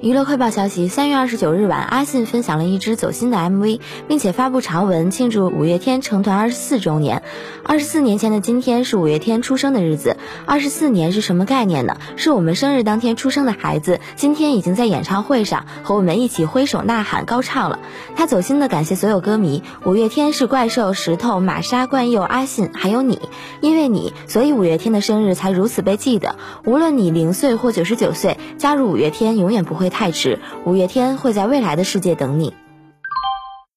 娱乐快报消息：三月二十九日晚，阿信分享了一支走心的 MV，并且发布长文庆祝五月天成团二十四周年。二十四年前的今天是五月天出生的日子。二十四年是什么概念呢？是我们生日当天出生的孩子，今天已经在演唱会上和我们一起挥手呐喊高唱了。他走心的感谢所有歌迷。五月天是怪兽、石头、玛莎、冠佑、阿信，还有你。因为你，所以五月天的生日才如此被记得。无论你零岁或九十九岁，加入五月天永远不不会。太迟，五月天会在未来的世界等你。